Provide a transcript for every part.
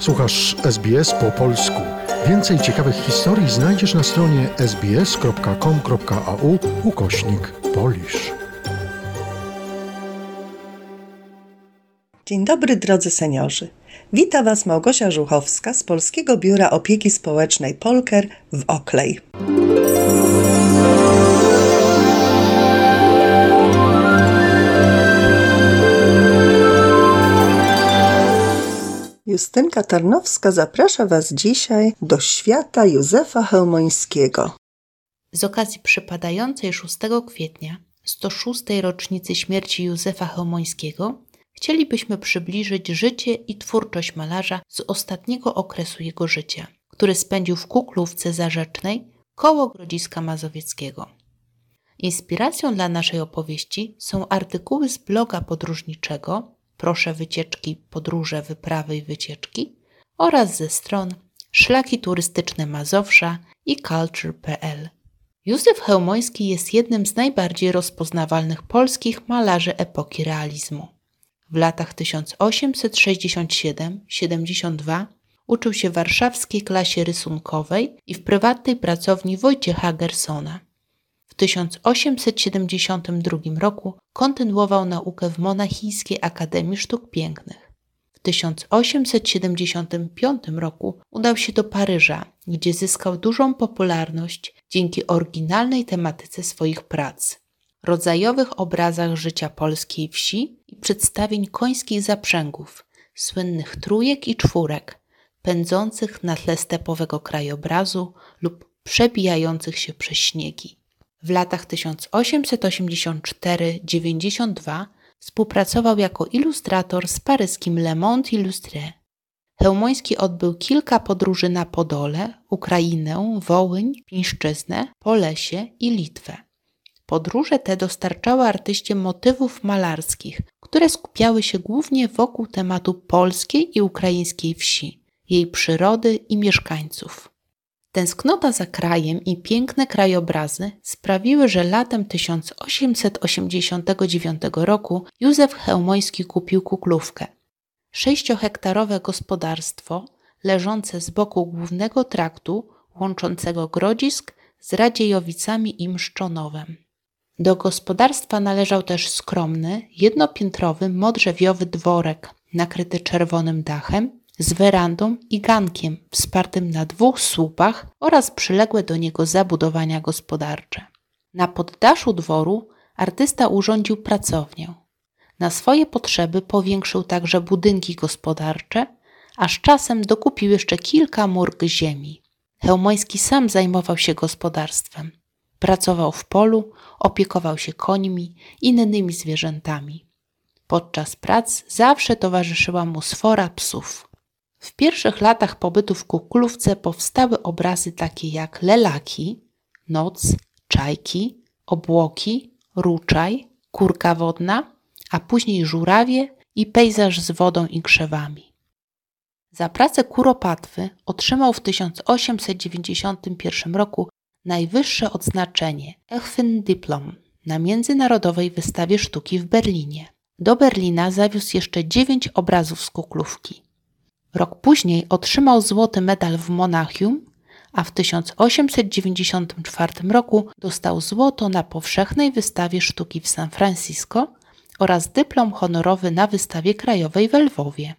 Słuchasz SBS po polsku. Więcej ciekawych historii znajdziesz na stronie sbs.com.au ukośnik polisz. Dzień dobry drodzy seniorzy. Wita Was Małgosia Żuchowska z Polskiego Biura Opieki Społecznej Polker w Oklej. Justynka Tarnowska zaprasza Was dzisiaj do świata Józefa Chełmońskiego. Z okazji przypadającej 6 kwietnia 106. rocznicy śmierci Józefa Chełmońskiego chcielibyśmy przybliżyć życie i twórczość malarza z ostatniego okresu jego życia, który spędził w Kuklówce Zarzecznej koło Grodziska Mazowieckiego. Inspiracją dla naszej opowieści są artykuły z bloga podróżniczego Proszę wycieczki, podróże, wyprawy i wycieczki oraz ze stron Szlaki turystyczne Mazowsza i culture.pl. Józef Chełmoński jest jednym z najbardziej rozpoznawalnych polskich malarzy epoki realizmu. W latach 1867-72 uczył się warszawskiej klasie rysunkowej i w prywatnej pracowni Wojciecha Gersona. W 1872 roku kontynuował naukę w Monachijskiej Akademii Sztuk Pięknych. W 1875 roku udał się do Paryża, gdzie zyskał dużą popularność dzięki oryginalnej tematyce swoich prac rodzajowych obrazach życia polskiej wsi i przedstawień końskich zaprzęgów, słynnych trójek i czwórek, pędzących na tle stepowego krajobrazu lub przebijających się przez śniegi. W latach 1884-92 współpracował jako ilustrator z paryskim Le Monde Illustré. Chełmoński odbył kilka podróży na Podole, Ukrainę, Wołyń, Pińszczyznę, Polesie i Litwę. Podróże te dostarczały artyście motywów malarskich, które skupiały się głównie wokół tematu polskiej i ukraińskiej wsi, jej przyrody i mieszkańców. Tęsknota za krajem i piękne krajobrazy sprawiły, że latem 1889 roku Józef Chełmoński kupił kuklówkę. Sześciohektarowe gospodarstwo leżące z boku głównego traktu łączącego Grodzisk z Radziejowicami i Mszczonowem. Do gospodarstwa należał też skromny, jednopiętrowy, modrzewiowy dworek nakryty czerwonym dachem z werandą i gankiem wspartym na dwóch słupach oraz przyległe do niego zabudowania gospodarcze. Na poddaszu dworu artysta urządził pracownię. Na swoje potrzeby powiększył także budynki gospodarcze, a z czasem dokupił jeszcze kilka murg ziemi. Chełmoński sam zajmował się gospodarstwem. Pracował w polu, opiekował się końmi innymi zwierzętami. Podczas prac zawsze towarzyszyła mu sfora psów. W pierwszych latach pobytu w Kukulówce powstały obrazy takie jak lelaki, noc, czajki, obłoki, ruczaj, kurka wodna, a później żurawie i pejzaż z wodą i krzewami. Za pracę kuropatwy otrzymał w 1891 roku najwyższe odznaczenie Echfin Diplom na Międzynarodowej Wystawie Sztuki w Berlinie. Do Berlina zawiózł jeszcze dziewięć obrazów z kuklówki. Rok później otrzymał złoty medal w Monachium, a w 1894 roku dostał złoto na powszechnej wystawie sztuki w San Francisco oraz dyplom honorowy na wystawie krajowej w Lwowie.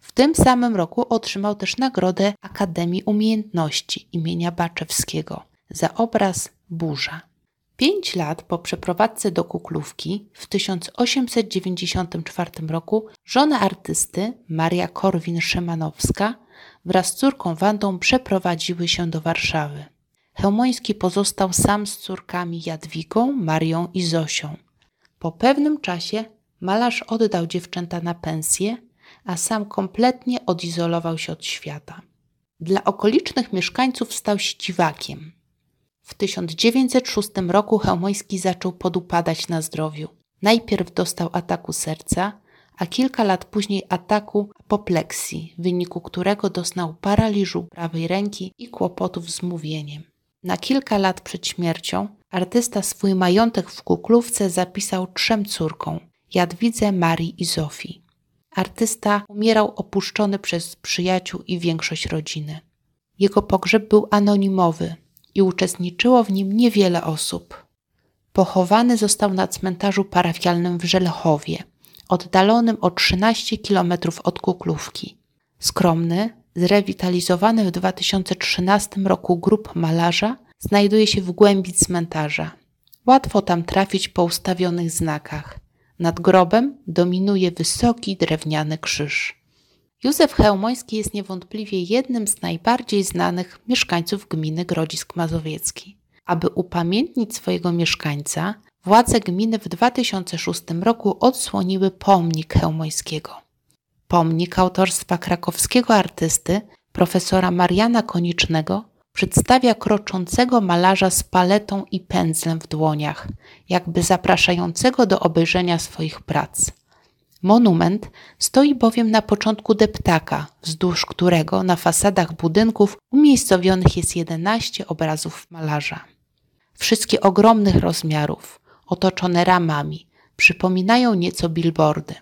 W tym samym roku otrzymał też nagrodę Akademii Umiejętności imienia Baczewskiego za obraz Burza. Pięć lat po przeprowadzce do Kuklówki w 1894 roku żona artysty Maria Korwin-Szymanowska wraz z córką Wandą przeprowadziły się do Warszawy. Chełmoński pozostał sam z córkami Jadwigą, Marią i Zosią. Po pewnym czasie malarz oddał dziewczęta na pensję, a sam kompletnie odizolował się od świata. Dla okolicznych mieszkańców stał się dziwakiem. W 1906 roku Chełmoński zaczął podupadać na zdrowiu. Najpierw dostał ataku serca, a kilka lat później ataku apopleksji, w wyniku którego doznał paraliżu prawej ręki i kłopotów z mówieniem. Na kilka lat przed śmiercią artysta swój majątek w Kuklówce zapisał trzem córkom Jadwidze, Marii i Zofii. artysta umierał opuszczony przez przyjaciół i większość rodziny. Jego pogrzeb był anonimowy i uczestniczyło w nim niewiele osób. Pochowany został na cmentarzu parafialnym w Żelechowie, oddalonym o 13 km od Kuklówki. Skromny, zrewitalizowany w 2013 roku grób malarza znajduje się w głębi cmentarza. Łatwo tam trafić po ustawionych znakach. Nad grobem dominuje wysoki drewniany krzyż. Józef Chełmoński jest niewątpliwie jednym z najbardziej znanych mieszkańców gminy Grodzisk Mazowiecki. Aby upamiętnić swojego mieszkańca, władze gminy w 2006 roku odsłoniły pomnik Chełmońskiego. Pomnik autorstwa krakowskiego artysty profesora Mariana Konicznego przedstawia kroczącego malarza z paletą i pędzlem w dłoniach, jakby zapraszającego do obejrzenia swoich prac. Monument stoi bowiem na początku deptaka, wzdłuż którego na fasadach budynków umiejscowionych jest 11 obrazów malarza. Wszystkie ogromnych rozmiarów, otoczone ramami, przypominają nieco billboardy.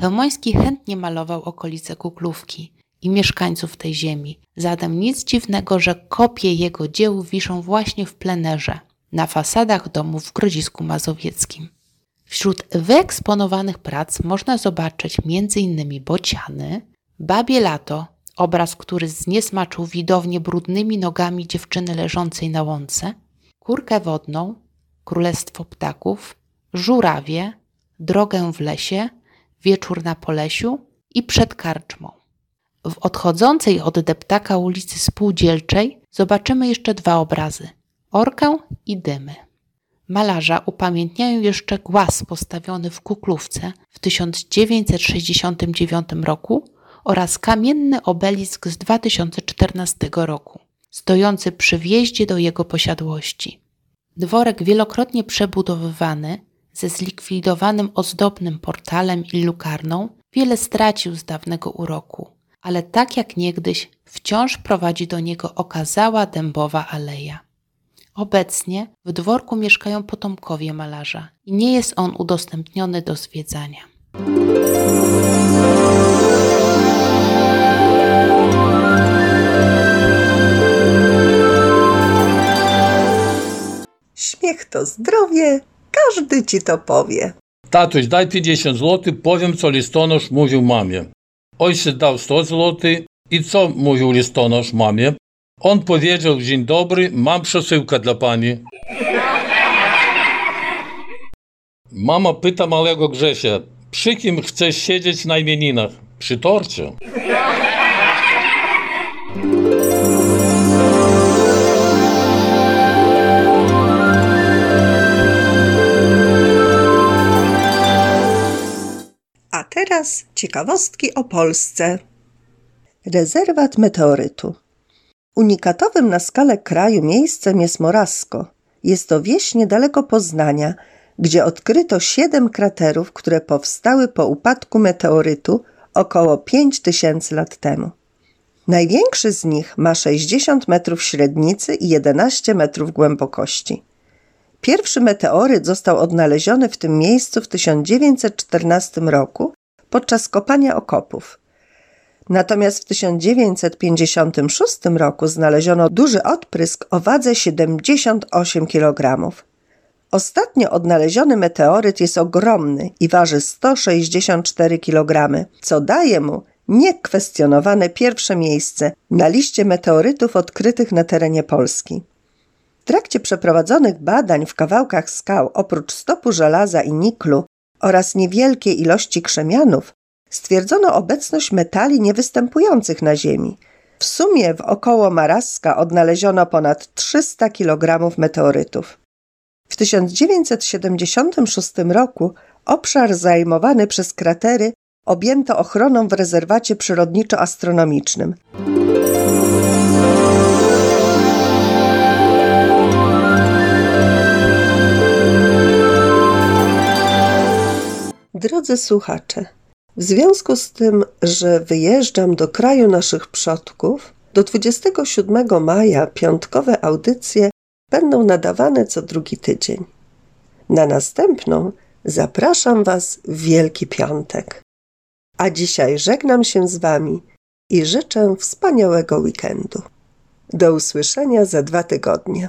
Chełmoński chętnie malował okolice Kuklówki i mieszkańców tej ziemi, zatem nic dziwnego, że kopie jego dzieł wiszą właśnie w plenerze, na fasadach domów w Grodzisku Mazowieckim. Wśród wyeksponowanych prac można zobaczyć m.in. bociany, babie lato, obraz, który zniesmaczył widownię brudnymi nogami dziewczyny leżącej na łące, kurkę wodną, królestwo ptaków, żurawie, drogę w lesie, wieczór na Polesiu i przed karczmą. W odchodzącej od deptaka ulicy Spółdzielczej zobaczymy jeszcze dwa obrazy: orkę i dymy. Malarza upamiętniają jeszcze głaz postawiony w Kuklówce w 1969 roku oraz kamienny obelisk z 2014 roku, stojący przy wjeździe do jego posiadłości. Dworek wielokrotnie przebudowywany, ze zlikwidowanym ozdobnym portalem i lukarną, wiele stracił z dawnego uroku, ale tak jak niegdyś wciąż prowadzi do niego okazała dębowa aleja. Obecnie w dworku mieszkają potomkowie malarza i nie jest on udostępniony do zwiedzania. Śmiech to zdrowie, każdy ci to powie. Tatuś, daj 50 zł, powiem co listonosz mówił mamie. Ojciec dał 100 zł i co mówił listonosz mamie? On powiedział, dzień dobry, mam przesyłkę dla pani. Mama pyta małego Grzesia, przy kim chcesz siedzieć na imieninach? Przy torcie. A teraz ciekawostki o Polsce. Rezerwat meteorytu. Unikatowym na skalę kraju miejscem jest Morasko. Jest to wieś niedaleko Poznania, gdzie odkryto siedem kraterów, które powstały po upadku meteorytu około 5000 lat temu. Największy z nich ma 60 metrów średnicy i 11 metrów głębokości. Pierwszy meteoryt został odnaleziony w tym miejscu w 1914 roku podczas kopania okopów. Natomiast w 1956 roku znaleziono duży odprysk o wadze 78 kg. Ostatnio odnaleziony meteoryt jest ogromny i waży 164 kg, co daje mu niekwestionowane pierwsze miejsce na liście meteorytów odkrytych na terenie Polski. W trakcie przeprowadzonych badań w kawałkach skał oprócz stopu żelaza i niklu oraz niewielkiej ilości krzemianów stwierdzono obecność metali niewystępujących na Ziemi. W sumie w około Maraska odnaleziono ponad 300 kg meteorytów. W 1976 roku obszar zajmowany przez kratery objęto ochroną w rezerwacie przyrodniczo-astronomicznym. Drodzy słuchacze, w związku z tym, że wyjeżdżam do kraju naszych przodków, do 27 maja piątkowe audycje będą nadawane co drugi tydzień. Na następną zapraszam Was w Wielki Piątek. A dzisiaj żegnam się z Wami i życzę wspaniałego weekendu. Do usłyszenia za dwa tygodnie.